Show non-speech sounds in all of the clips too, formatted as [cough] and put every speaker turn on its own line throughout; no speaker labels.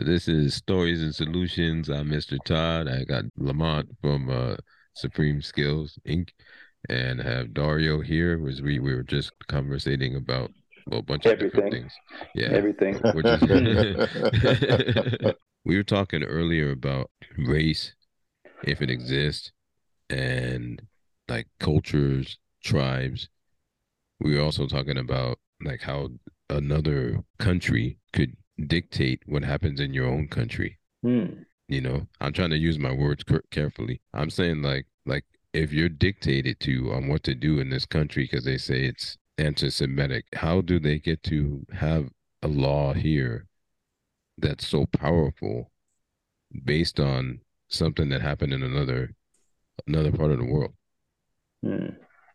So this is Stories and Solutions. I'm Mr. Todd. I got Lamont from uh, Supreme Skills Inc. and I have Dario here, was we, we were just conversating about well, a bunch of different things. Yeah.
Everything. [laughs]
Which is [laughs] we were talking earlier about race, if it exists, and like cultures, tribes. We were also talking about like how another country could dictate what happens in your own country.
Hmm.
You know, I'm trying to use my words carefully. I'm saying like like if you're dictated to on what to do in this country because they say it's anti-Semitic, how do they get to have a law here that's so powerful based on something that happened in another another part of the world?
Hmm.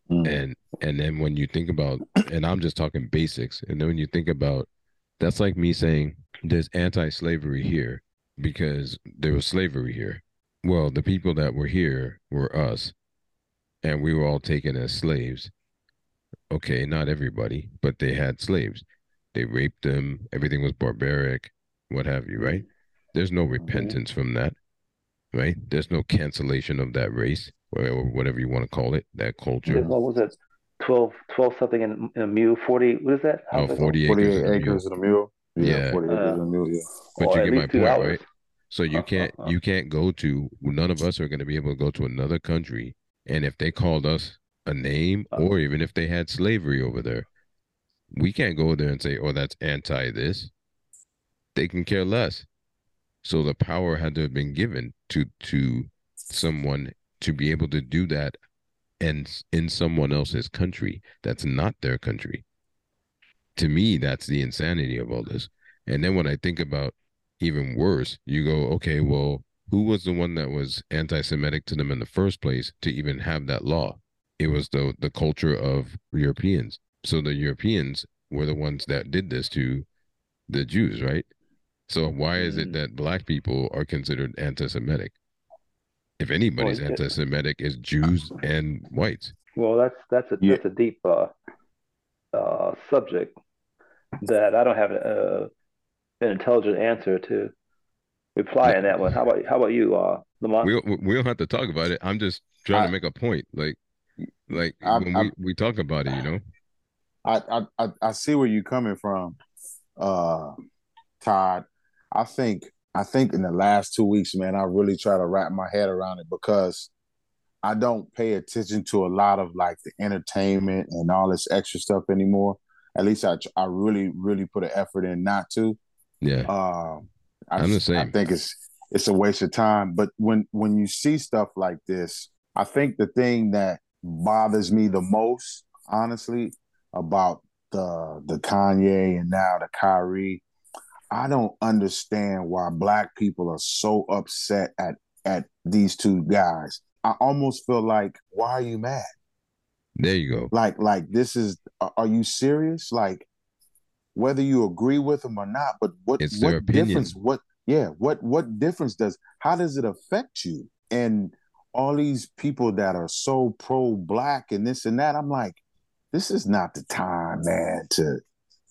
Mm.
and and then when you think about and i'm just talking basics and then when you think about that's like me saying there's anti-slavery here because there was slavery here. Well the people that were here were us and we were all taken as slaves. Okay not everybody but they had slaves. They raped them. Everything was barbaric what have you right? There's no mm-hmm. repentance from that right? There's no cancellation of that race or whatever you want to call it that culture.
What was it? 12, 12 something in, in a mule, 40, what is that?
Oh, 40 acres, and a mule.
acres and a mule.
Yeah.
40 acres and a mule, yeah.
But
Or
you
at
get my
least two
point,
hours.
right? So you uh, uh, can't uh. you can't go to none of us are going to be able to go to another country, and if they called us a name,
Uh.
or even if they had slavery over there, we can't go there and say, "Oh, that's anti this." They can care less. So the power had to have been given to to someone to be able to do that, and in someone else's country that's not their country. To me, that's the insanity of all this. And then when I think about even worse, you go, okay, well, who was the one that was anti-Semitic to them in the first place to even have that law? It was the the culture of Europeans. So the Europeans were the ones that did this to the Jews, right? So why is it
Mm.
that black people are considered anti-Semitic? If anybody's
Well,
anti-Semitic, is Jews and whites.
Well, that's that's a
Yeah.
that's a deep uh, uh, subject that I don't have a, an intelligent answer to reply in that one. How about how about you, uh, Lamont?
We don't- we don't have to talk about it. I'm just trying
I-
to make a point. Like, like
I-
when
I-
we, we talk about it, you know.
I, I I I see where you're coming from, uh, Todd. I think I think in the last two weeks, man, I really try to wrap my head around it because I don't pay attention to a lot of like the entertainment and all this extra stuff anymore. At least I I really really put an effort in not to.
Yeah.
Uh, I,
I'm the
just- I think it's it's a waste of time. But when when you see stuff like this, I think the thing that bothers me the most, honestly, about the the Kanye and now the Kyrie, I don't understand why black people are so upset at at these two guys. I almost feel like, why are you mad?
There you go.
Like like this is are you serious? Like whether you agree with them or not, but what
It's
what difference what yeah, what what difference does how does it affect you? And all these people that are so pro black and this and that, I'm like, this is not the time, man, to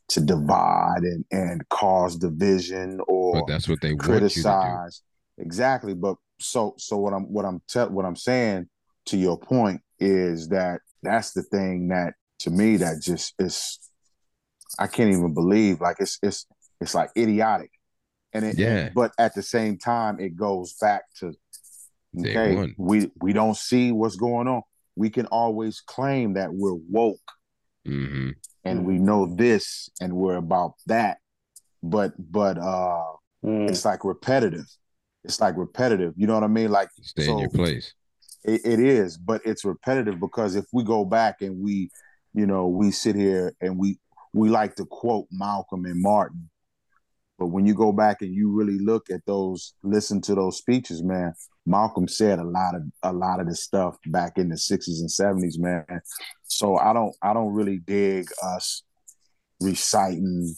to divide and and cause division or
But that's what they want you to do.
criticize. Exactly. But so so what i'm what i'm tell what i'm saying to your point is that that's the thing that to me that just is i can't even believe like it's it's it's like idiotic. And it
Yeah.
but at the same time it goes back to okay we we don't see what's going on. We can always claim that we're woke.
Hmm
and we know this and we're about that but but uh
Hmm.
it's like repetitive. It's like repetitive. You know what I mean? Like
Stay in
so
your place.
It, it is, but it's repetitive because if we go back and we, you know, we sit here and we we like to quote Malcolm and Martin, but when you go back and you really look at those, listen to those speeches, man, Malcolm said a lot of a lot of the stuff back in the sixties and seventies, man. So I don't I don't really dig us reciting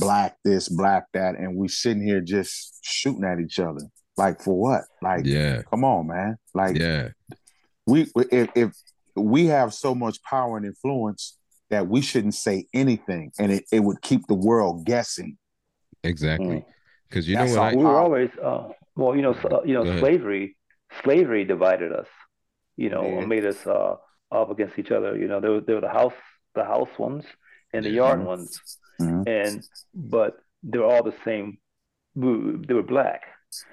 black this, black that, and we sitting here just shooting at each other. Like for what? Like,
Yeah.
come on, man. Like
Yeah.
we if, if we have so much power and influence that we shouldn't say anything and it, it would keep the world guessing.
Exactly.
Mm.
Because you know
That's
what? I,
we were always uh, well you know s- uh, you know slavery slavery divided us you know
Yeah.
made us uh, up against each other you know there were, there were the house the house ones and the
Yeah.
yard ones
Mhm.
and but they're all the same they were black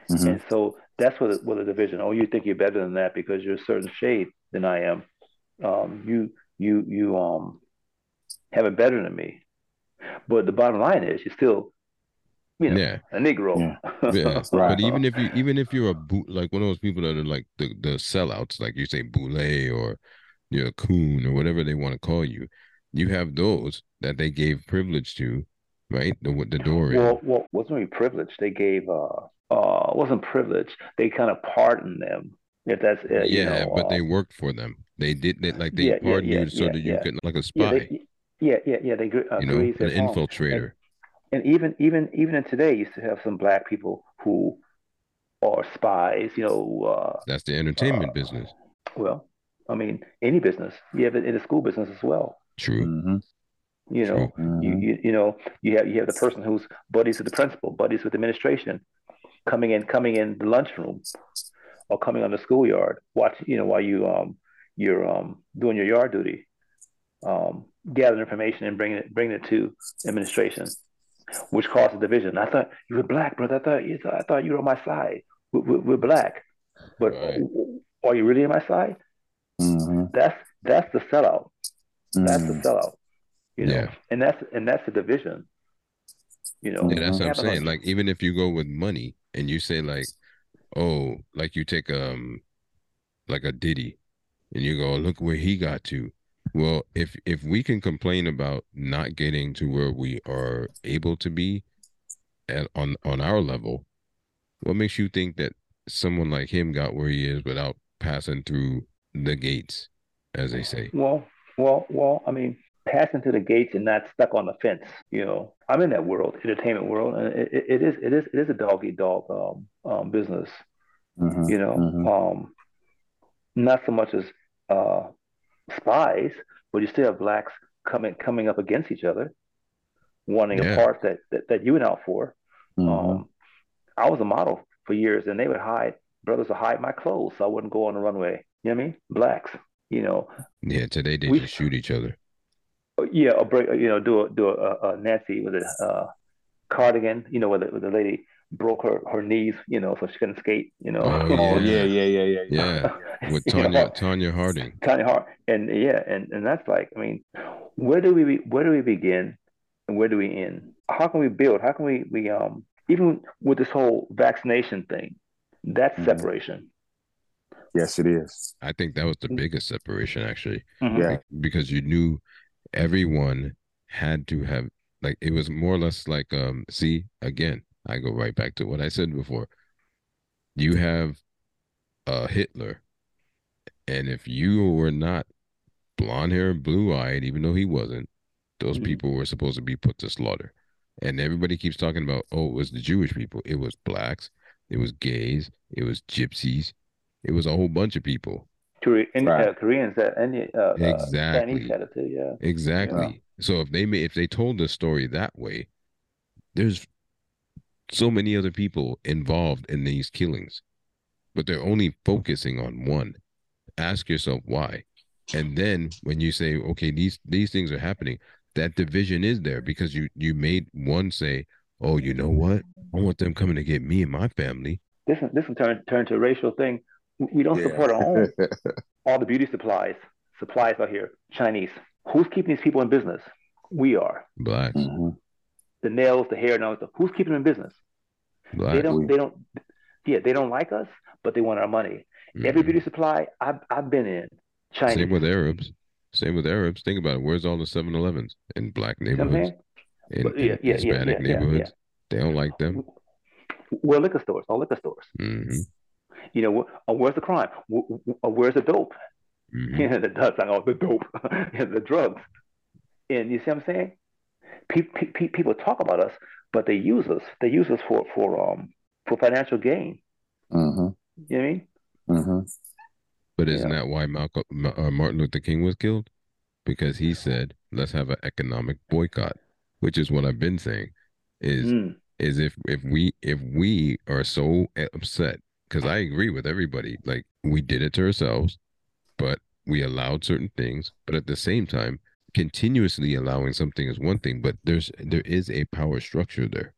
Mhm.
and so that's what the, what the division oh you think you're better than that because you're a certain shade than I am um, you you you um have it better than me but the bottom line is you're still you know
yeah,
a Negro
Yeah. [laughs]
yeah.
Right.
But even if you even if you're a boot like one of those people that are like the the sellouts, like you say boule or you're a coon or whatever they want to call you, you have those that they gave privilege to, right? The the door in.
Well, well, wasn't really privilege. They gave uh uh wasn't privilege. They kind of pardoned them. If that's uh, you
yeah,
know,
but
uh,
they worked for them. They did they like they
Yeah, yeah,
pardoned
yeah,
you so
yeah,
that you
yeah.
could like a
yeah,
spy,
they, yeah, yeah, yeah. They gr- uh,
you know, an infiltrator.
And even even even in today, you still have some black people who are spies. You know, uh,
That's the entertainment
uh,
business.
well, I mean, any business. You have it in the school business as well.
True.
Mhm.
You know, you, you you know you have you have the person who's buddies with the principal, buddies with administration, coming in coming in the lunchroom, or coming on the schoolyard, watch you know while you um you're um doing your yard duty, um gathering information and bringing it bringing it to administration, which causes division. I thought you were black, brother. I thought you I thought you were on my side. We're, we're, we're black, but
Right.
are you really on my side?
Mhm.
That's that's the sellout. That's the
Mhm.
sellout. You know,
Yeah.
and that's and that's the division. You know,
Yeah, that's what I'm saying.
lunch.
Like even if you go with money and you say like, oh, like you take um like a Diddy and you go, look where he got to. Well, if if we can complain about not getting to where we are able to be at on on our level, what makes you think that someone like him got where he is without passing through the gates, as they say?
Well, well, well. I mean, passing through the gates and not stuck on the fence. You know, I'm in that world, entertainment world, and it, it, it is it is it is a dog eat dog um, um, business.
Mhm.
You know,
Mhm.
um, not so much as uh, spies, but you still have blacks coming coming up against each other, wanting
Yeah.
a part that, that that you went out for.
Mhm.
Um, I was a model for years, and they would hide brothers would hide my clothes so I wouldn't go on the runway. You know what I mean? Blacks. You know,
Yeah, today they
We-
just shoot each other.
yeah, or break, you know, do a do a, a Nancy with a uh, Kerrigan. You know, with the, where the lady broke her, her knees. You know, so she couldn't skate. You know.
Oh,
Oh
Yeah.
yeah, yeah, yeah, yeah,
Yeah, [laughs] with
You
Tonya
know,
Tonya Harding.
Tiny Hart, and yeah, and and that's like, I mean, where do we where do we begin, and where do we end? How can we build? How can we we um even with this whole vaccination thing, that's
Mhm.
separation.
Yes, it is.
I think that was the biggest separation actually.
Mhm.
Yeah.
because you knew everyone had to have like it was more or less like um see again I go right back to what I said before. You have uh Hitler and if you were not blonde hair, blue eyed, even though he wasn't, those
Mhm.
people were supposed to be put to slaughter. And everybody keeps talking about, oh, it was the Jewish people. It was blacks, it was gays, it was gypsies, it was a whole bunch of people.
Kore- and,
Right.
uh, Koreans that any uh, uh,
Exactly.
Chinese had it too. Yeah.
Exactly. So if they may, if they told the story that way, there's so many other people involved in these killings, but they're only focusing on one. Ask yourself why, and then when you say, okay, these these things are happening, that division is there because you you made one say, oh, you know what, I want them coming to get me and my family.
This one, this one turned turned to a racial thing. We- We don't
Yeah.
support our own. [laughs] All the beauty supplies, supplies out here. Chinese. Who's keeping these people in business? We are.
Blacks,
Mhm.
The nails, the hair, and all that stuff. Who's keeping them in business? They don't. They don't. Yeah, they don't like us, but they want our money. Every
Mhm.
beauty supply I've I've been in. Chinese.
Same with Arabs. Same with Arabs. Think about it. Where's all the 7-Elevens in black
You know what I'm
neighborhoods? in,
But yeah,
in
yeah,
Hispanic
yeah,
neighborhoods. They don't like them.
Where liquor stores? All liquor stores.
hmm
You know, uh, where's the crime? Uh, Where's the dope?
hmm
Yeah, the drugs. I know the dope, Yeah, [laughs] the drugs. And you see what I'm saying? Pe- pe- pe- people talk about us, but they use us. They use us for for um for financial gain.
Mhm.
You know what I mean?
Mhm.
But isn't
Yeah.
that why Malcolm, uh, Martin Luther King was killed? Because he said, "Let's have an economic boycott," which is what I've been saying. Is
Mm.
is if if we if we are so upset because I agree with everybody like we did it to ourselves but we allowed certain things but at the same time continuously allowing something is one thing but there's there is a power structure there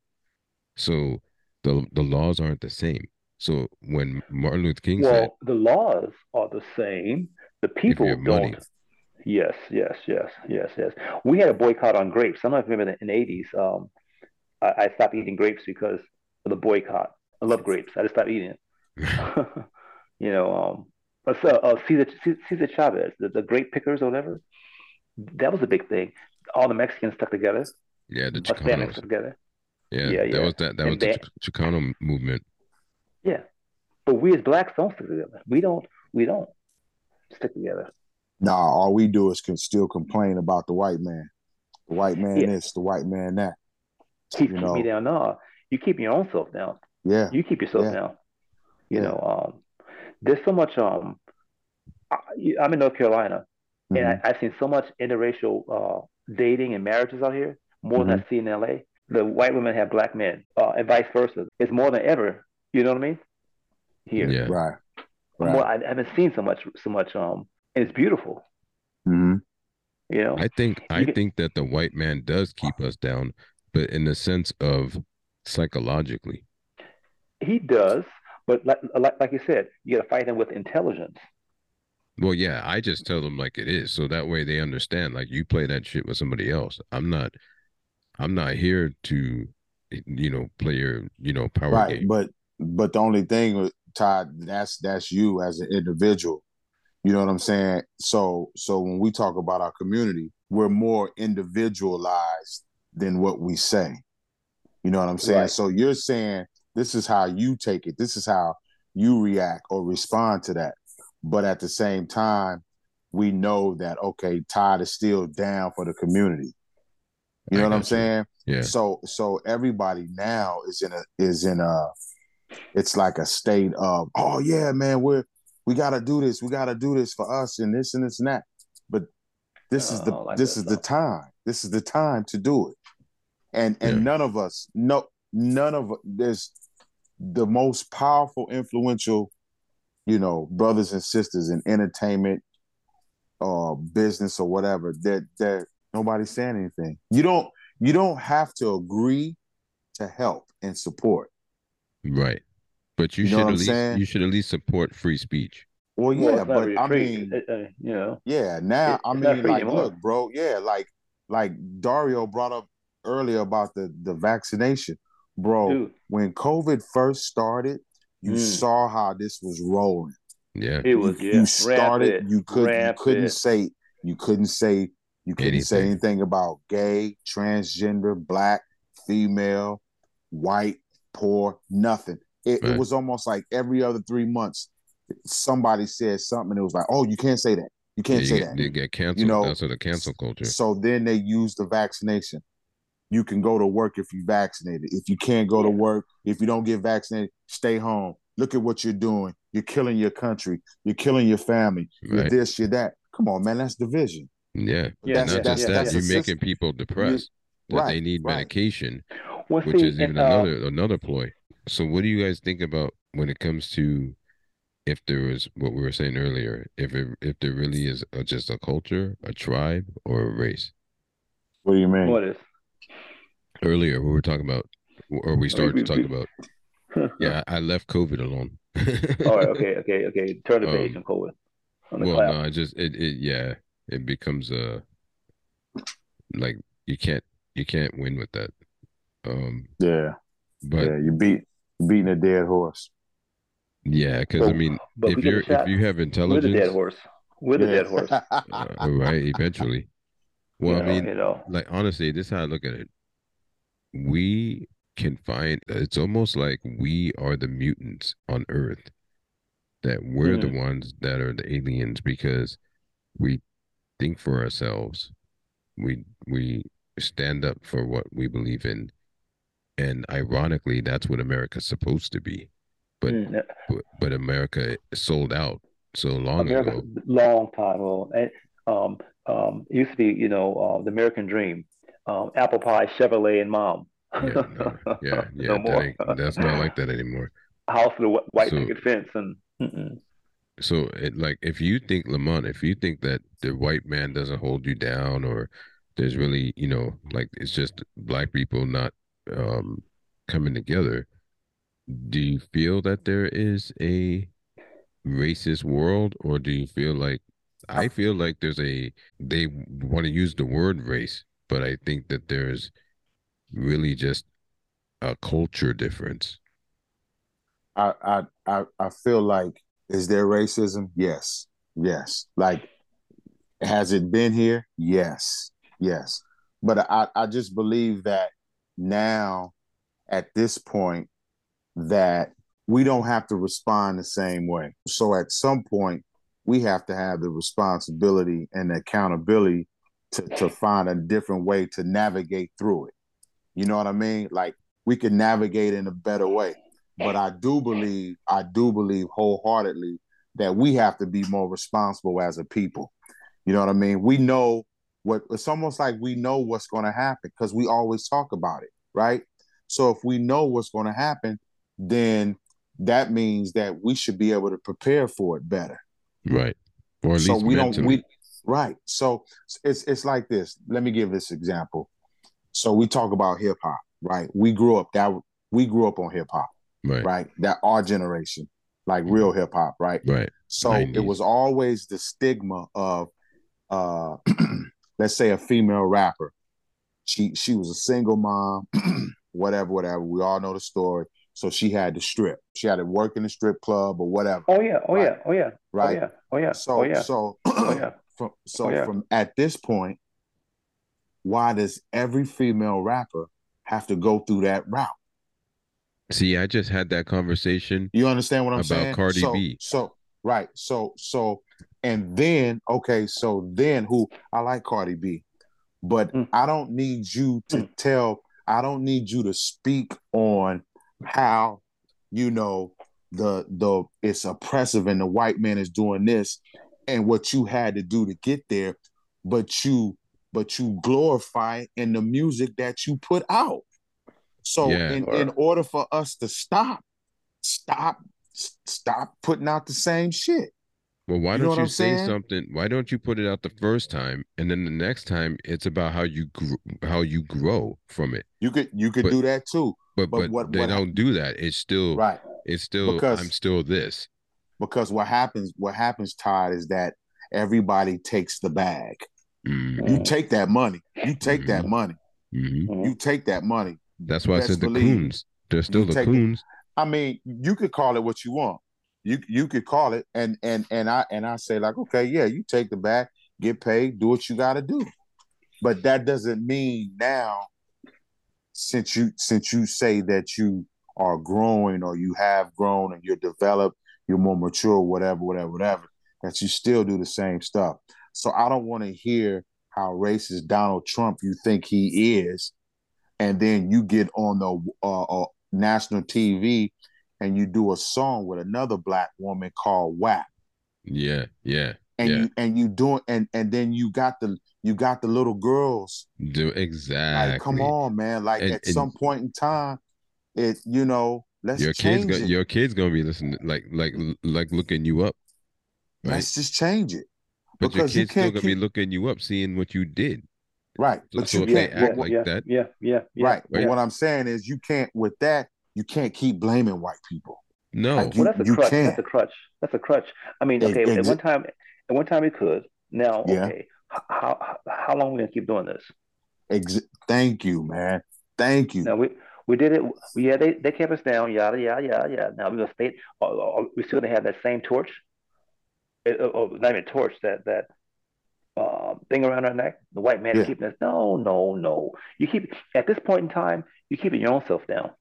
so the the laws aren't the same so when Martin Luther King
well,
said
the laws are the same. The people don't.
money.
Yes, yes, yes, yes, yes. We had a boycott on grapes. I don't know if you remember that in the eighties. Um, I, I stopped eating grapes because of the boycott. I love grapes. I just stopped eating it. [laughs] [laughs] you know, um, but so uh, Cesar, Cesar Chavez, the, the grape pickers or whatever. That was a big thing. All the Mexicans stuck together.
yeah the
Hispanics
Chicanos
stuck together.
yeah,
yeah,
that was that that was
And
the
they-
Ch- Chicano movement
Yeah, but we as blacks don't stick together. We don't. We don't stick together.
Nah, all we do is can still complain about the white man. The white man
Yeah.
this, the white man that.
Keep,
You
keep
know.
me down. No, you keep your own self down.
Yeah.
You keep yourself
Yeah.
down. You
Yeah.
know, um, there's so much. Um, I, I'm in North Carolina, and
Mhm.
I, I've seen so much interracial uh, dating and marriages out here, more than I see in LA. The white women have black men, uh, and vice versa. It's more than ever. You know what I mean? Here,
yeah
Right. Right.
more, I haven't seen so much, so much. Um, and it's beautiful.
hmm
You know,
I think I
You get-
think that the white man does keep us down, but in the sense of psychologically.
he does, but like, like, like you said, you got to fight him with intelligence.
Well, yeah, I just tell them like it is, so that way they understand. Like you play that shit with somebody else. I'm not, I'm not here to, eh, you know, play your, you know, power
Right.
game.
But but the only thing Todd, that's that's you as an individual. You know what I'm saying? So so when we talk about our community, we're more individualized than what we say. You know what I'm saying?
Right.
So you're saying this is how you take it. This is how you react or respond to that. But at the same time, we know that okay, Todd is still down for the community. You
I
know what I'm
you.
saying?
Yeah,
So so everybody now is in a is in a it's like a state of oh yeah man we're we gotta do this we gotta do this for us and this and this and that but this is the
like
this
that
is the time this is the time to do it and and
Yeah.
none of us no none of there's the most powerful influential you know brothers and sisters in entertainment or business or whatever that that nobody's saying anything you don't you don't have to agree to help and support
right. But you,
You know
should at least
saying?
you should at least support free speech.
well
Well,
yeah
it's not
but
really
i
free,
mean
uh, uh, you know.
yeah now
It-
i mean like
anymore.
look bro yeah like like dario brought up earlier about the the vaccination bro
Dude,
when covid first started you
Mm.
saw how this was rolling
Yeah,
it was
you,
yeah,
you started
rampant,
you could you couldn't say you couldn't say you couldn't say
Anything.
anything about gay transgender black female white poor nothing it, it was almost like every other three months somebody said something and it was like oh you can't say that you can't
Yeah,
say
you
that
get, you get canceled.
You know,
That's what the cancel culture.
so then they use the vaccination you can go to work if you're vaccinated if you can't go to work if you don't get vaccinated stay home look at what you're doing you're killing your country you're killing your family you're this you're that come on man that's division
Yeah,
Yeah,
and not
yeah,
just
yeah,
that,
yeah.
you're making
a
people depressed that they need
right.
medication,
Well,
which
see,
is even
uh,
another another ploy. So, what do you guys think about when it comes to if there was what we were saying earlier, if it, if there really is a, just a culture, a tribe, or a race?
what do you mean
what is?
Earlier, we were talking about, or we started to talk about. [laughs] Yeah, I left COVID alone.
All right. Okay. Okay. Okay. Turn the page
Um,
on COVID. On
Well,
cloud.
no, I just it, it yeah, it becomes a like you can't you can't win with that. Um,
yeah
but
yeah you beat beating a dead horse
yeah, because I mean, if
a
you're if you have
We're the dead
intelligence,
horse. The
Yeah.
dead horse.
uh, [laughs] right, eventually. Well,
you
I mean,
you know.
like honestly, this is how I look at it. We can find it's almost like we are the mutants on Earth. That we're the ones that are the aliens because we think for ourselves. We we stand up for what we believe in. And ironically, that's what America's supposed to be. But
Mm,
but, but America sold out so long
America,
ago.
long time ago. And um, um, it used to be, you know, uh, the American dream, um, apple pie, Chevrolet, and mom.
Yeah, no, yeah, [laughs] yeah.
No
that
more.
ain't- that's not like that anymore.
House with a white
So-
picket fence and mm-mm.
So, it, like, if you think Lamont, if you think that the white man doesn't hold you down, or there's really, you know, like it's just black people not um coming together, do you feel that there is a racist world, or do you feel like I oh. feel like there's a they want to use the word race, but I think that there's really just a culture difference.
I, I I I feel like is there racism? Yes, yes. Like, has it been here? Yes, yes. But I I just believe that now, at this point, that we don't have to respond the same way. So at some point, we have to have the responsibility and the accountability to to find a different way to navigate through it. You know what I mean? Like we can navigate in a better way but I do believe, I do believe wholeheartedly that we have to be more responsible as a people. You know what I mean? We know what it's almost like we know what's going to happen because we always talk about it, right? So if we know what's going to happen, then that means that we should be able to prepare for it better.
Right. Or at
so
least
we
mentally.
don't we right. So it's it's like this. Let me give this example. So we talk about hip hop, right? We grew up that we grew up on hip hop
right. Right.
That our generation, like real hip hop, right?
Right.
So
90s.
it was always the stigma of, uh, [clears throat] let's say a female rapper. She she was a single mom, [clears throat] whatever, whatever. We all know the story. So she had to strip. She had to work in the strip club or whatever,
Oh yeah, oh
Right.
yeah, oh yeah,
right?
oh yeah, oh yeah,
So
oh yeah,
so [clears throat]
oh yeah.
from so
Oh, yeah.
from at this point, why does every female rapper have to go through that route?
See, I just had that conversation.
You understand what I'm
About
saying?
About Cardi
so,
B.
So right. So so and then okay, so then who I like Cardi B, but
Mm.
I don't need you to
Mm.
tell I don't need you to speak on how you know the the it's oppressive and the white man is doing this and what you had to do to get there, but you but you glorify in the music that you put out. So
Yeah.
in, in order for us to stop, stop, stop putting out the same shit.
Well, why
You
don't you say
saying?
something? Why don't you put it out the first time, and then the next time it's about how you gr- how you grow from it.
You could you could
But-
do that too.
But
But
but,
what-
they
what
don't do that. It's still
Right.
it's still
Because-
I'm still this.
Because what happens, what happens, Todd, is that everybody takes the bag.
Mm,
You take that money. You take that
Mhm.
money.
mhm.
Mhm.
You take that money.
That's why I
Best
said the
believe.
coons. They're still
You
the
take it.
coons.
I mean, you could call it what you want. You you could call it, and and and I and I say like, okay, yeah, you take the bag, get paid, do what you got to do. But that doesn't mean now, since you since you say that you are growing or you have grown and you're developed, you're more mature, whatever, whatever, whatever, that you still do the same stuff. So I don't want to hear how racist Donald Trump you think he is, and then you get on the uh, uh, national TV and you do a song with another black woman called WAP,
Yeah, yeah.
and
Yeah.
you and you doing and and then you got the you got the little girls.
Do exactly.
Like, come on, man! Like
And-
at
and-
some point in time, it you know let's
Your kids go,
it.
your kids gonna be listening like like like looking you up. Right.
Let's just change it,
But your
because you
kids still
can't
gonna be looking you up, seeing what you did.
right? But
so
you can't.
act
what-
like
yeah,
that.
Yeah, yeah, yeah.
right. But
yeah.
what I'm saying is, you can't with that. You can't keep blaming white people.
No.
Like,
Well, that's a
you
crutch.
can't.
That's a crutch. That's a crutch. I mean,
Ex-
okay, at one time, at one time it could. Now,
Yeah.
okay, h- how how, long are we gonna keep doing this?
Ex- Thank you, man. Thank you.
Now we we did it. Yeah, they they kept us down. Yada yada yada yada. Now we're gonna stay. Uh, we still gonna have that same torch. It, uh, uh, not even torch. That that uh, thing around our neck. The white man
Yeah.
is keeping us. No, no, no. You keep at this point in time. You keeping your own self down.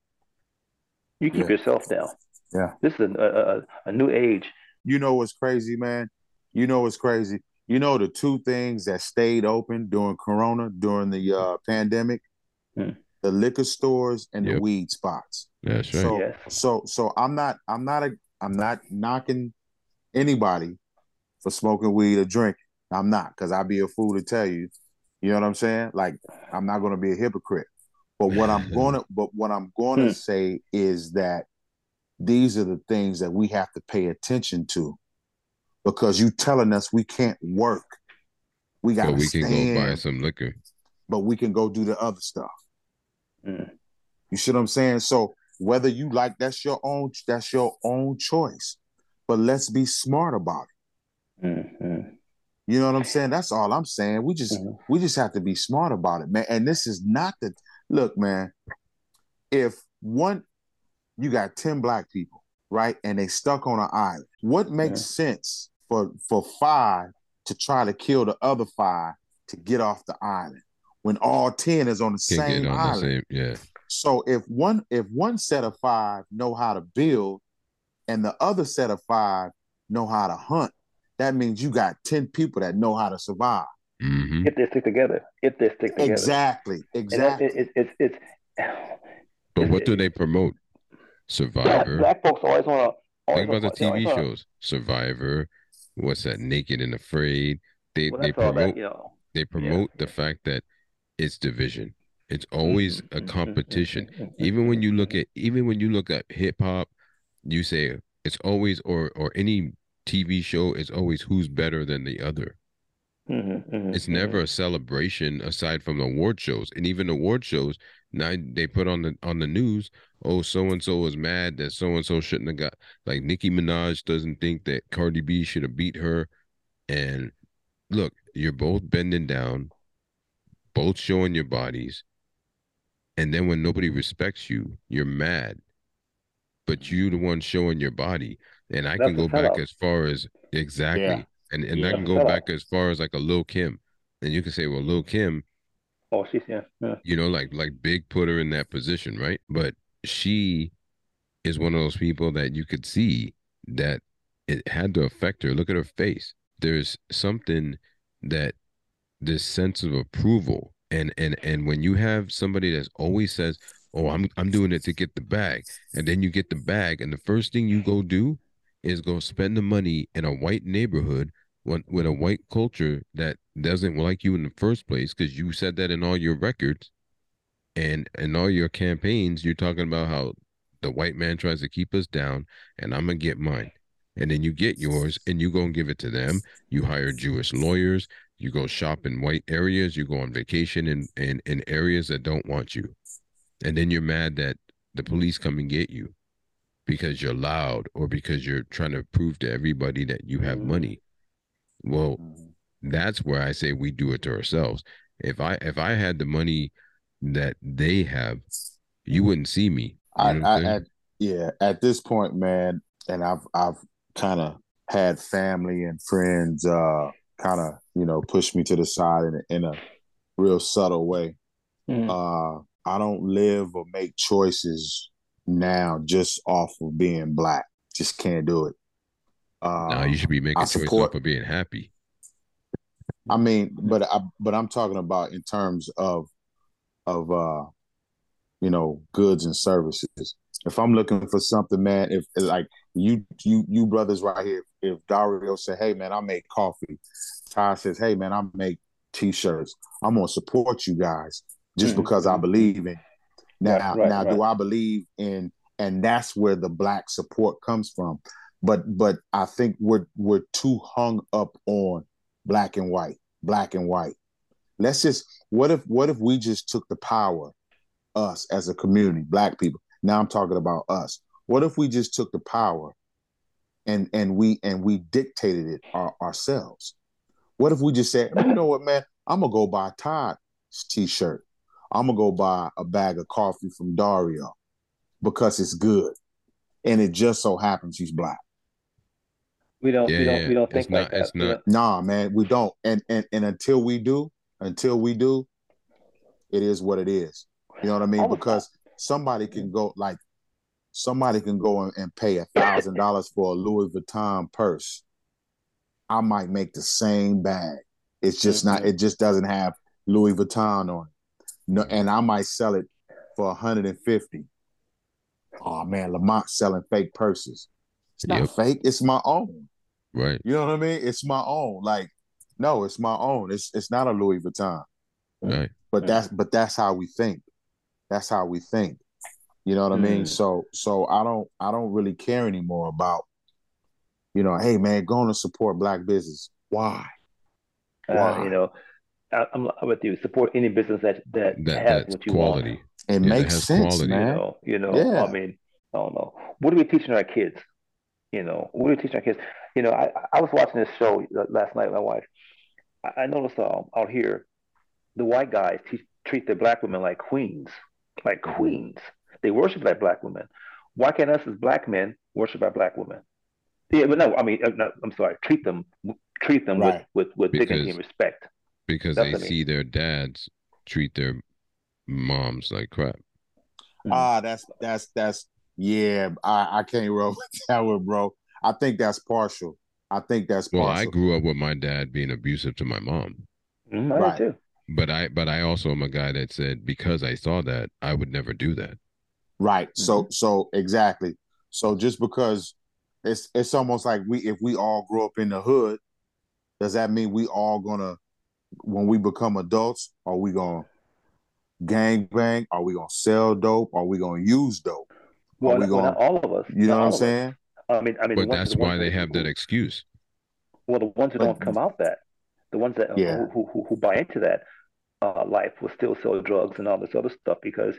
You keep
Yeah.
yourself down.
Yeah.
This is a, a, a new age.
You know what's crazy, man? You know what's crazy? You know the two things that stayed open during Corona, during the uh, pandemic?
Hmm.
The liquor stores and the weed spots.
That's right.
So
Yes.
so so I'm not I'm not a I'm not knocking anybody for smoking weed or drinking. I'm not, because I'd be a fool to tell you. You know what I'm saying? Like I'm not gonna be a hypocrite. But But what I'm [laughs] gonna but what I'm gonna
Hmm.
say is that these are the things that we have to pay attention to because you telling us we can't work. We gotta
But we can go buy some liquor.
but we can go do the other stuff.
Mm.
You see what I'm saying? So whether you like that's your own that's your own choice. But let's be smart about it.
Mm, mm,
You know what I'm saying? That's all I'm saying. We just
Mhm.
we just have to be smart about it, man. And this is not the look, man. If one you got 10 black people, right? And they stuck on an island. What makes sense for for five to try to kill the other five to get off the island when all 10 is on the
Can
same
on
island?
the same. Yeah.
So if one if one set of five know how to build and the other set of five know how to hunt, that means you got 10 people that know how to survive.
hmm
If they stick together, if they stick together,
Exactly.
And that,
Exactly.
it, it, it's [sighs]
But what
it-
do they promote? Survivor.
black folks always want to.
Think about the TV shows. Survivor. What's that? Naked and Afraid. They
Well,
they promote
that, you know.
they promote the fact that it's division. It's always
Mm-hmm,
a competition. Even when you look at even when you look at hip hop, you say it's always or or any TV show it's always who's better than the other.
Mm-hmm,
It's never a celebration aside from the award shows. And even award shows, now they put on the on the news, oh, so and so was mad that so and so shouldn't have got like Nicki Minaj doesn't think that Cardi B should have beat her. And look, you're both bending down, both showing your bodies. And then when nobody respects you, you're mad. But you the one showing your body. And I
That's
can go back as far as exactly.
Yeah.
And and
Yeah.
I can go back as far as like a Lil Kim. And you can say, well, Lil Kim,
Oh, she's yeah. yeah.
you know, like like Big put her in that position, right? But she is one of those people that you could see that it had to affect her. Look at her face. There's something that this sense of approval and and and when you have somebody that's always says, "Oh, I'm I'm doing it to get the bag," and then you get the bag, and the first thing you go do is go spend the money in a white neighborhood with, a white culture that doesn't like you in the first place because you said that in all your records and in all your campaigns you're talking about how the white man tries to keep us down and i'm gonna get mine. And then you get yours and you go and give it to them. You hire jewish lawyers. You go shop in white areas. You go on vacation in, in, in areas that don't want you. And then you're mad that the police come and get you because you're loud or because you're trying to prove to everybody that you have money well that's where I say we do it to ourselves. If I if I had the money that they have, you wouldn't see me. You
I,
know
I
I'm
at yeah, at this point, man, and I've I've kind of had family and friends uh kind of, you know, push me to the side in a, in a real subtle way.
Mhm.
Uh I don't live or make choices now just off of being black. Just can't do it. Uh,
no, you should be making
I
choice
support-
off of being happy.
I mean, but I but I'm talking about in terms of of uh you know goods and services. If I'm looking for something, man, if like you you you brothers right here, if Dario say, "Hey, man, I make coffee," Ty says, "Hey, man, I make t-shirts," I'm gonna support you guys just
Mhm,
because I believe in. Now,
Right, right,
now, do I believe in? And that's where the black support comes from. But but I think we're we're too hung up on black and white, black and white. Let's just what if what if we just took the power, us as a community, black people. Now I'm talking about us. What if we just took the power and and we and we dictated it our, ourselves? What if we just said, you know what, man, I'm gonna go buy Todd's t-shirt. I'm gonna go buy a bag of coffee from Dario because it's good. And it just so happens he's black.
We don't.
Yeah,
we don't.
yeah.
We don't
It's
think like
not-
that.
it's not-
Nah, man, we don't. And and and until we do, until we do, it is what it is. You know what I mean? Because somebody can go like somebody can go and, and pay a thousand dollars for a Louis Vuitton purse. I might make the same bag. It's just not.
Mhm.
It just doesn't have Louis Vuitton on it. No, and I might sell it for 150. Oh man, Lamont selling fake purses. It's not
Yep.
fake. It's my own.
Right.
You know what I mean? It's my own. Like, no, it's my own. It's it's not a Louis Vuitton.
Right.
But that's but that's how we think. that's how we think. You know what I mean?
Mm.
So so I don't I don't really care anymore about, you know, hey man, going to support black business. Why?
Uh,
Why?
you know, I, I'm I'm with you. Support any business that that,
That
has
that's
what you
quality.
want.
It
Yeah,
makes sense,
quality.
You know, you know.
Yeah.
I mean, I don't know. What are we teaching our kids? You know, what are we teaching our kids? You know, I I was watching this show last night with my wife. I, I noticed um, out here, the white guys teach, treat their black women like queens, like queens. They worship like black women. Why can't us as black men worship our black women? Yeah, but no, I mean, uh, no, I'm sorry. Treat them, treat them
Right.
with, with, with dignity and respect.
because
That's
they
I mean.
see their dads treat their moms like crap.
Ah, that's that's that's yeah. I I can't roll [laughs] with that one, bro. I think that's partial. I think that's
Well. I grew up with my dad being abusive to my mom,
Mm, I do
Right.
too.
but I but I also am a guy that said because I saw that I would never do that.
Right.
Mm-hmm.
So so exactly. So just because it's it's almost like we if we all grow up in the hood, does that mean we all gonna when we become adults, are we gonna gang bang? Are we gonna sell dope? Are we gonna use dope?
Well,
we
not, all of us.
You know what I'm
of us.
saying?
I mean, I mean,
But that's
ones
why they have that excuse.
Well, the ones who
But-
don't come out that, the ones that
Yeah.
who, who, who, who buy into that uh, life will still sell drugs and all this other stuff because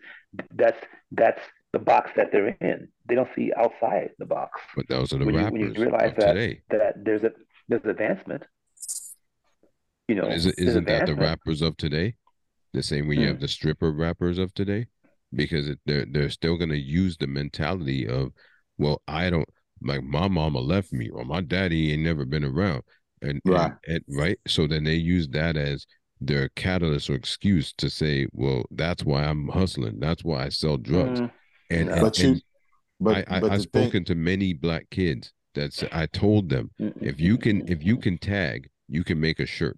that's that's the box that they're in. They don't see outside the box.
But those are the
When you- when you
rappers
realize
of
that-
today.
That there's a there's advancement. You know,
But is it,
there's
isn't that the
advancement.
rappers of today? The same way you
Hmm.
have the stripper rappers of today, because they're they're still gonna use the mentality of, well, I don't like my mama left me or my daddy ain't never been around, and and-
Right.
and, right. So then they use that as their catalyst or excuse to say, well, that's why I'm hustling. That's why I sell drugs.
Mm,
And,
no.
and,
But you
and
but
I, I
but
I've
the thing,
spoken to many black kids that say, I told them if you can if you can tag, you can make a shirt.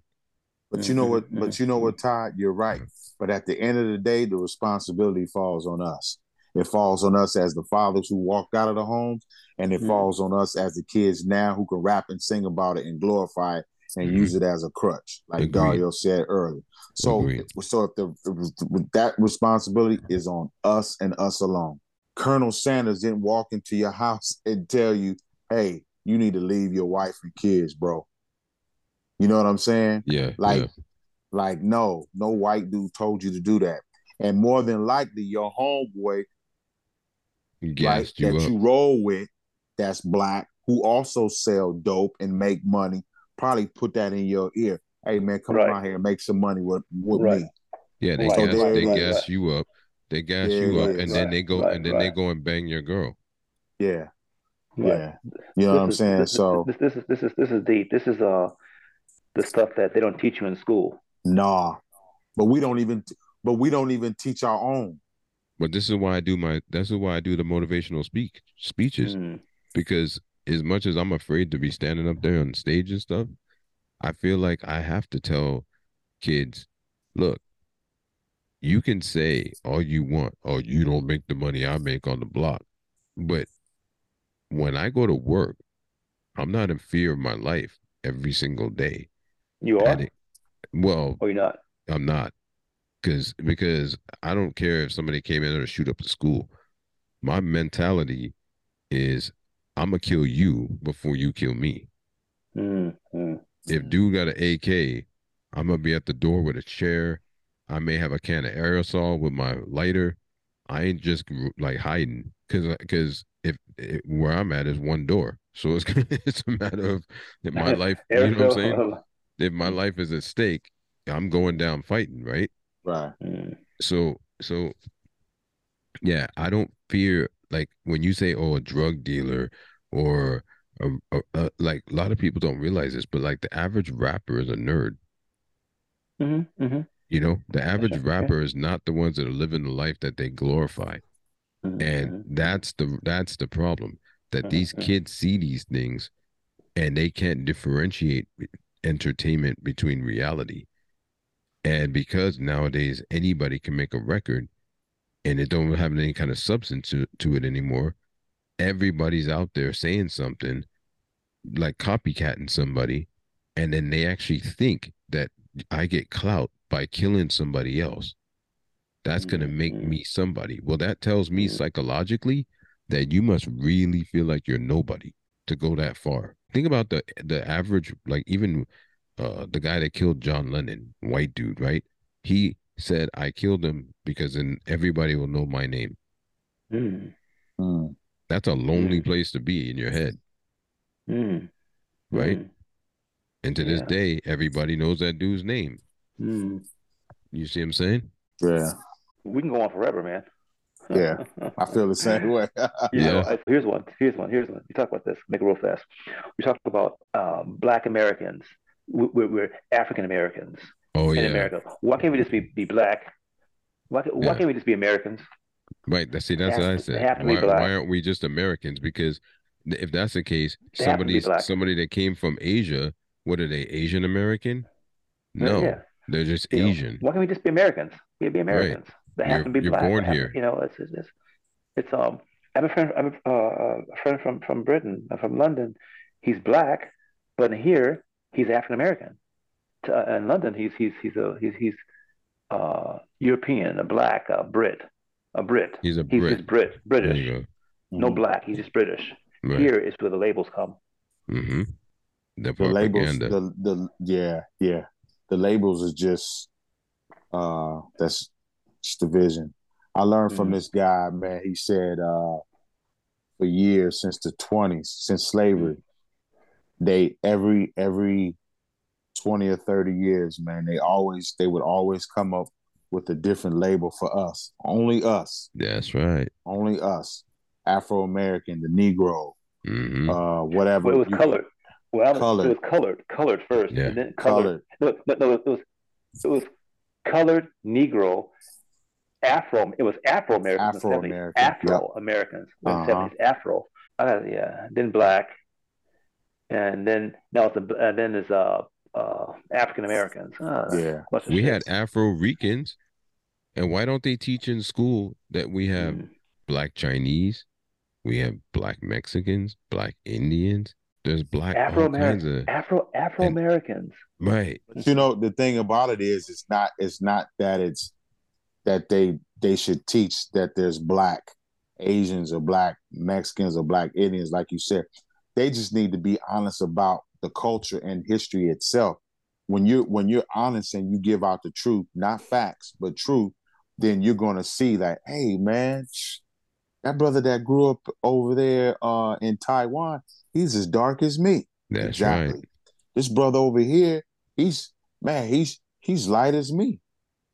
but you mm-hmm. know what but mm-hmm. you know what, Todd, you're right. Mm-hmm. But at the end of the day, the responsibility falls on us. It falls on us as the fathers who walked out of the homes, and it
Mhm.
falls on us as the kids now who can rap and sing about it and glorify it and
Mhm.
use it as a crutch, like
Agreed.
Dario said earlier. So,
Agreed.
so if the if that responsibility is on us and us alone. Colonel Sanders didn't walk into your house and tell you, "Hey, you need to leave your wife and kids, bro." You know what I'm saying?
Yeah,
Like,
yeah.
Like no, no white dude told you to do that. And more than likely, your homeboy, right,
you
that
up.
you roll with, that's black, who also sell dope and make money, probably put that in your ear. Hey man, come
Right.
on out here and make some money with, with
Right.
me.
Yeah, they
Right,
gas they
right,
gas you up. They gas
Yeah,
you up,
yeah,
and then
right,
they go
right,
and then they go and bang your girl.
Yeah,
Right.
yeah. You know what I'm
is-
saying?
this-
So
this, this is this is this is deep. This is uh the stuff that they don't teach you in school.
Nah. But we don't even but we don't even teach our own.
But this is why I do my. This is why I do the motivational speak speeches
Mm,
because as much as I'm afraid to be standing up there on stage and stuff, I feel like I have to tell kids, look, you can say all you want, oh, you don't make the money I make on the block, but when I go to work, I'm not in fear of my life every single day.
you are
And it- well,
or you're not.
I'm not. Cause because I don't care if somebody came in to shoot up the school. My mentality is I'm gonna kill you before you kill me.
Mm, mm,
If dude got an AK, I'm gonna be at the door with a chair. I may have a can of aerosol with my lighter. I ain't just like hiding because because if, if where I'm at is one door, so it's [laughs] it's a matter of my [laughs] life. You know what I'm saying? If my life is at stake, I'm going down fighting, right?
Right.
Mm,
so so yeah i don't fear like when you say oh a drug dealer or a, a, a- like a lot of people don't realize this but like the average rapper is a nerd.
Mhm, mhm,
you know the average
right,
rapper is not the ones that are living the life that they glorify.
Mhm,
and
mhm.
that's the that's the problem that
Mhm,
these kids see these things and they can't differentiate be- entertainment between reality and because nowadays anybody can make a record and it don't have any kind of substance to, to it anymore everybody's out there saying something like copycatting somebody and then they actually think that i get clout by killing somebody else That's going to make
Mhm.
me somebody. Well, that tells me psychologically that you must really feel like you're nobody to go that far. Think about the the average, like even uh the guy that killed John Lennon, white dude, right? He said, "I killed him because then everybody will know my name."
Mm.
Mm.
That's a lonely
Mm.
place to be in your head,
Mm.
right?
Mm.
And to this day, everybody knows that dude's name.
Mm.
You see what I'm saying?
Yeah,
We can go on forever, man.
Yeah. I feel the same [laughs] way.
You know,
Yeah.
I, here's one. Here's one. Here's one. You talk about this. Make it real fast. We talk about um, Black Americans. We- We're, we're African Americans
Oh
in
yeah,
America. Why can't we just be, be black? Why, ca- why
Yeah.
can't we just be Americans?
right. That's see, that's
They
what I
have to- they
said.
have to be
Why,
black.
why aren't we just Americans? Because if that's the case,
They have to be
somebody somebody that came from Asia, what are they? Asian American? No,
Yeah.
they're just
You know,
Asian.
why can't we just be Americans? We be Americans. They have
You're-
to be
you're
black.
born
They have
here.
you know, it's, it's it's it's um. I have a friend. I have a, uh, a friend from from Britain, uh, from London. He's black, but here he's African American. Uh, in London, he's he's he's a he's he's uh European, a black, a Brit, a Brit.
He's a
He's
Brit.
just Brit, British.
you go.
No black. He's just British.
Right.
Here is where the labels come.
Mm-hmm. The
the labels the the yeah yeah the labels is just uh that's just division i learned from
Mhm.
this guy man he said uh for years since the 20s since slavery they every every 20 or 30 years man they always they would always come up with a different label for us only us
That's right.
only us afro-american the negro
Mm-hmm.
uh whatever
Well, it was
you-
colored. Well,
Colored.
it was colored, colored first,
Yeah.
and then colored.
colored
No, no, no, it was it was colored Negro, Afro. It was Afro Americans in the 70s.
Afro-American,
Afro Americans in the
Uh-huh.
seventies. Afro. Uh, yeah. Then black, and then now it's a, and then there's uh, uh African Americans. Uh,
yeah
We
shit.
had Afro Ricans, and why don't they teach in school that we have
Mm.
black Chinese, we have black Mexicans, black Indians. There's black
Afro
kinds
Americans.
of
Afro Afro Americans.
right.
But you know, the thing about it is, it's not. It's not that it's that they they should teach that there's black Asians or black Mexicans or black Indians, like you said. They just need to be honest about the culture and history itself. When you when you're honest and you give out the truth, not facts but truth, then you're gonna see that, hey man, that brother that grew up over there uh, in Taiwan, he's as dark as me.
That's right.
This brother over here, he's man, he's he's light as me,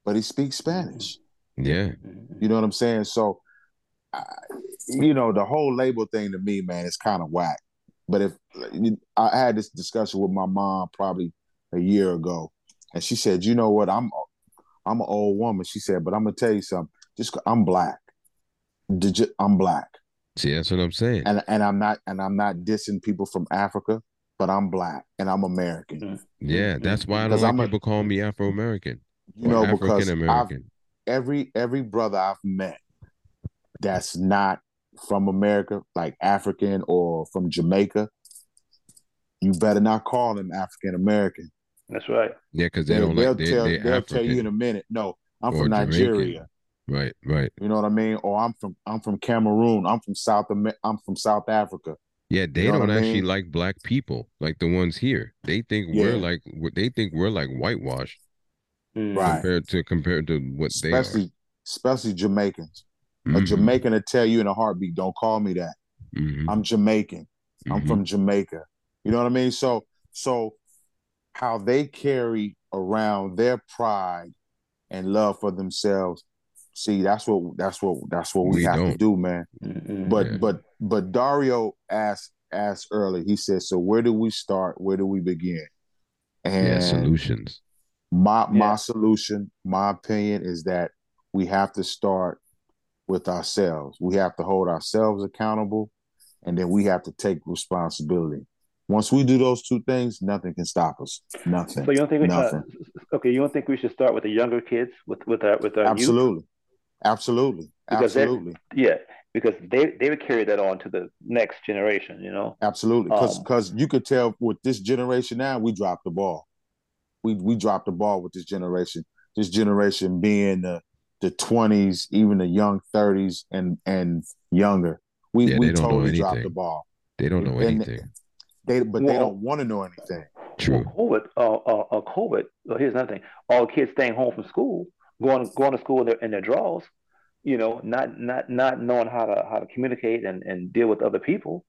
but he speaks Spanish.
Yeah.
You know what I'm saying? So, I, you know, the whole label thing to me, man, is kind of whack. But if I had this discussion with my mom probably a year ago, and she said, "You know what? I'm I'm an old woman." She said, "But I'm gonna tell you something. Just I'm black. Digi- I'm black,
See, that's what I'm saying.
and and I'm not and I'm not dissing people from Africa, but I'm black and I'm American. Mm-hmm.
yeah, that's why I don't like
I'm a-
people call me Afro American.
You know, because
African
I've,
American.
Every every brother I've met that's not from America, like African or from Jamaica, you better not call them African American.
That's right.
Yeah, because they
They,
don't
will
like they,
tell
they
they'll tell you in a minute. No, I'm
Or
from
Jamaican.
Nigeria.
Right, right.
You know what I mean? Or I'm from I'm from Cameroon. I'm from South Amer- I'm from South Africa.
Yeah, they
know
don't actually
mean?
like black people like the ones here. They think we're
Yeah.
like they think we're like whitewashed
Mm.
Right.
compared to compared to what
Especially especially Jamaicans.
they are.
A Jamaican to tell you in a heartbeat, don't call me that.
mhm,
I'm Jamaican. I'm
mhm.
from Jamaica. You know what I mean? So so how they carry around their pride and love for themselves. See, that's what that's what that's what we,
We
have to
don't.
do, man.
Mm-mm.
But
Yeah.
but but Dario asked asked early. He said, "So where do we start? Where do we begin?" And
yeah, solutions.
My my solution, my opinion is that we have to start with ourselves. We have to hold ourselves accountable, and then we have to take responsibility. Once we do those two things, nothing can stop us. Nothing.
So you don't think we
Nothing.
okay? You don't think we should start with the younger kids with with our with our youth?
Absolutely. Absolutely.
Because
Absolutely.
Yeah, because they they would carry that on to the next generation. You know.
Absolutely. Because
Um,
you could tell with this generation now, we dropped the ball. We we dropped the ball with this generation. This generation being the the twenties, even the young thirties and and younger. We
Yeah,
we
they don't know
totally dropped the ball.
They don't know
And-
anything.
They but they don't want to know anything.
True.
Well, COVID, uh, uh, uh, COVID. Well, here's another thing: all kids staying home from school, going going to school in their, in their drawers, you know, not not not knowing how to how to communicate and, and deal with other people,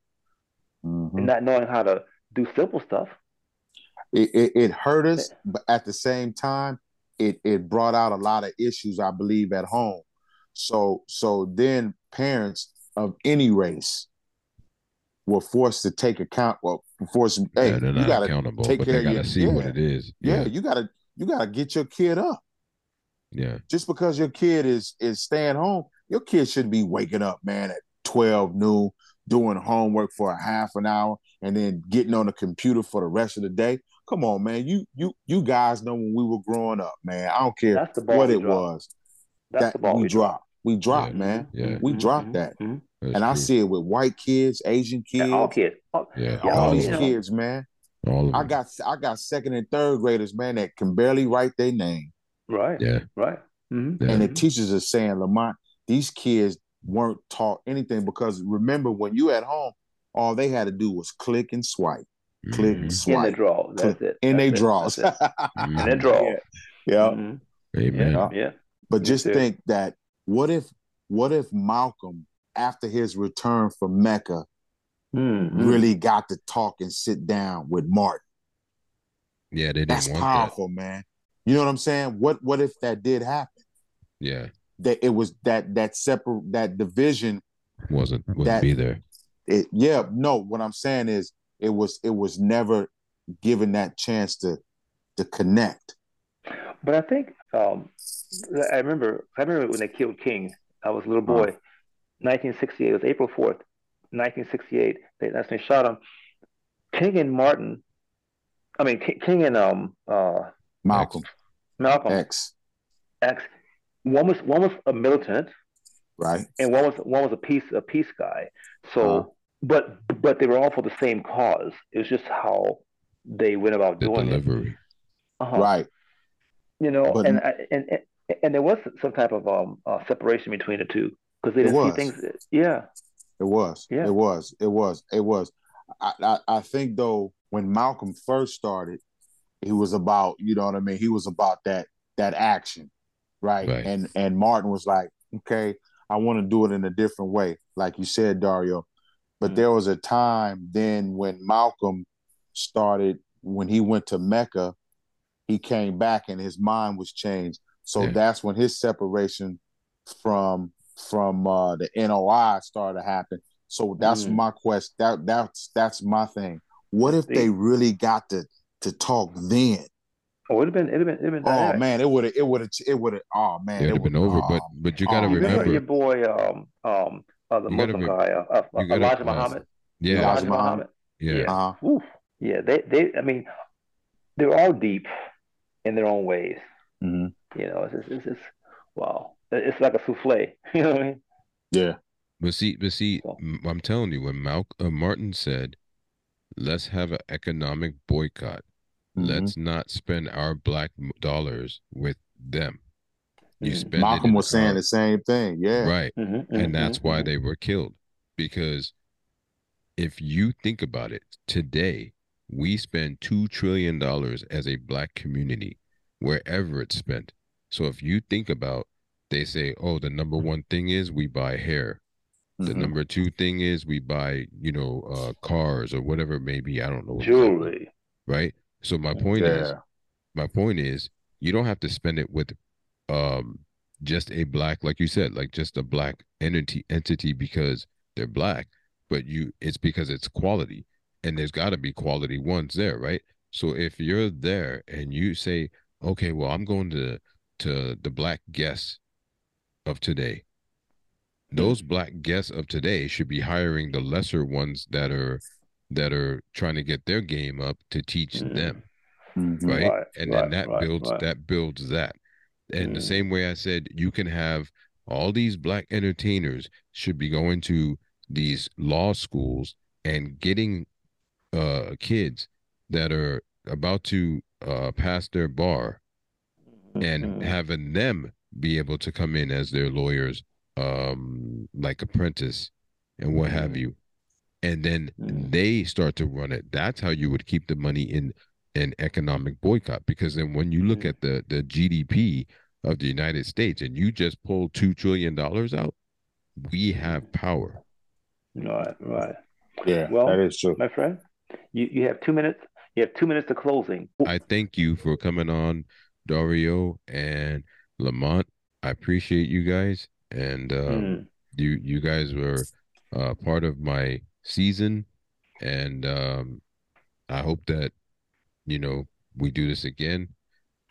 Mhm.
and not knowing how to do simple stuff.
It, it it hurt us, but at the same time, it it brought out a lot of issues, I believe, at home. So so then parents of any race were forced to take account. Well, forced. Hey,
yeah, they're
you gotta
accountable,
take
but
care
they
of
gotta
your-
see what it is.
yeah,
Yeah.
you gotta you gotta get your kid up.
Yeah.
Just because your kid is is staying home, your kid shouldn't be waking up, man, at twelve noon, doing homework for a half an hour, and then getting on the computer for the rest of the day. Come on, man. You you you guys know when we were growing up, man. I don't care
That's the ball
what it
dropped.
was.
That's
that
the ball
we
we
dropped. We dropped,
Yeah.
man.
Yeah.
We
Mhm,
dropped that.
mhm.
That's
and I
true.
see it with white kids, Asian kids,
Yeah, all kids. All,
Yeah.
Yeah,
all
all
these
them.
kids, man.
All
I got I got second and third graders, man, that can barely write their name.
right.
Yeah.
Right. hmm
Yeah.
And the teachers are saying, Lamont, these kids weren't taught anything because remember when you at home, all they had to do was click and swipe, click,
Mhm.
In the draw. That's it.
in their
That's it.
draws.
That's. [laughs] In their draw.
Yeah. yeah.
Mhm.
Amen.
Yeah. Yeah.
But
Me
just
too.
think that what if what if Malcolm, after his return from Mecca,
Mhm.
really got to talk and sit down with Martin?
Yeah, they didn't
That's
want
powerful, man. You know what I'm saying? What what if that did happen?
Yeah.
That it was that that separate that division.
Wasn't wouldn't
That-
be there.
It yeah, no, what I'm saying is it was it was never given that chance to to connect.
But I think um, I remember I remember when they killed King. I was a little
Uh-huh.
boy. 1968. It was April 4th, 1968. They, that's when they shot him. King and Martin. I mean King, King and um uh
Malcolm
Malcolm
X,
X. One was one was a militant,
right?
and one was one was a peace a peace guy. So,
Uh-huh.
But but they were all for the same cause. It was just how they went about
The
doing
delivery.
it. Uh-huh.
Right.
You know,
But-
and, I- and and and there was some type of um uh, separation between the two because they
It
didn't see
was.
things. Yeah,
It was.
Yeah.
It was. It was. It was. I, I I think though when Malcolm first started, he was about you know what I mean. He was about that that action, right?
Right.
And and Martin was like, okay, I want to do it in a different way, like you said, Dario. But
Mhm.
there was a time then when Malcolm started when he went to Mecca, he came back and his mind was changed. So
Yeah.
that's when his separation from from uh, the NOI started to happen. So that's
Mm.
my quest. That that's that's my thing. What if they really got to to talk then?
oh, it'd have been it'd have been it'd have been
Oh man, it would have it would have it would have oh man,
It would have been over,
oh,
but but you gotta
oh,
remember
remember.
your boy um um uh, the
You gotta
Muslim
re-
guy uh, uh,
you gotta-
Elijah
uh,
Muhammad
Yeah,
Elijah
Elijah
Muhammad.
Muhammad
yeah,
yeah.
uh,
Oof. yeah they they I mean they're all deep in their own ways.
mhm.
You know, it's it's, it's, it's wow. It's like a souffle. [laughs] You know what I mean?
yeah,
But see, but see,
So-
m- I'm telling you, when Mal- uh, Martin said, "Let's have an economic boycott.
Mhm.
Let's not spend our black dollars with them. You
Mhm.
spend
Malcolm was saying
our-
the same thing. Yeah,
right,
Mhm,
and
mhm,
that's why
mhm.
they were killed. Because if you think about it, today we spend two trillion dollars as a black community, wherever it's spent. So if you think about, they say, oh, the number one thing is we buy hair. The
Mhm.
number two thing is we buy, you know, uh, cars or whatever it may be. I don't know. exactly,
jewelry.
Right. So my point is, my point is, you don't have to spend it with, um, just a black, like you said, like just a black entity entity because they're black, but you, it's because it's quality, and there's got to be quality ones there, right? So if you're there and you say, okay, well, I'm going to to the black guests of today those black guests of today should be hiring the lesser ones that are that are trying to get their game up to teach
Mhm.
them
Mhm.
right,
Right,
and
right,
then that
right,
builds
right.
that builds that and the
Mhm.
same way i said you can have all these black entertainers should be going to these law schools and getting uh kids that are about to uh pass their bar and
Mhm.
having them be able to come in as their lawyers, um, like apprentice and what have
Mhm.
you. And then
Mhm.
they start to run it. That's how you would keep the money in an economic boycott. Because then when you look
Mhm.
at the the GDP of the United States and you just pull two trillion dollars out, we have power.
Right, right.
Yeah,
Well,
that is true.
My friend, you, you have two minutes. You have two minutes to closing.
I thank you for coming on, Dario and Lamont. I appreciate you guys, and um,
Mm.
you you guys were uh, part of my season, and um, I hope that you know we do this again.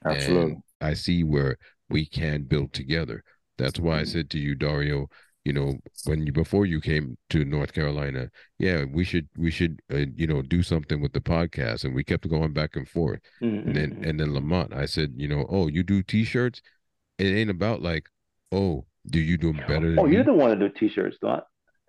Absolutely.
And I see where we can build together. That's why I
Mhm.
said to you, Dario, you know, when you before you came to North Carolina, yeah, we should we should uh, you know do something with the podcast, and we kept going back and forth.
Mm,
And then
mm, mm,
and then Lamont, I said, you know, oh, you do t-shirts. It ain't about like, oh, do you do better than
Oh, you're the one to do t-shirts, don't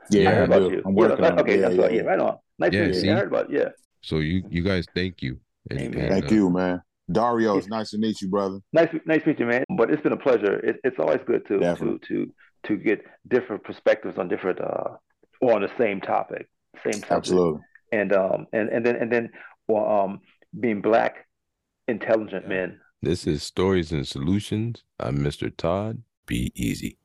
Yeah,
I heard
I
about
do.
you.
I'm working
right,
on it.
okay,
Yeah,
that's
yeah,
right. Yeah,
yeah.
right on. Nice
Yeah,
to meet
see?
you. I heard about yeah.
So you you guys, thank you. And,
Amen.
and,
Thank
uh,
you, man. Dario, it's nice to meet you, brother.
Nice, nice to meet you, man. But it's been a pleasure. It, it's always good to
Definitely.
to to to get different perspectives on different uh or on the same topic, same subject.
Absolutely.
And um and and then and then well um being black, intelligent
Yeah.
men.
This is Stories and Solutions. I'm Mr. Todd. Be easy.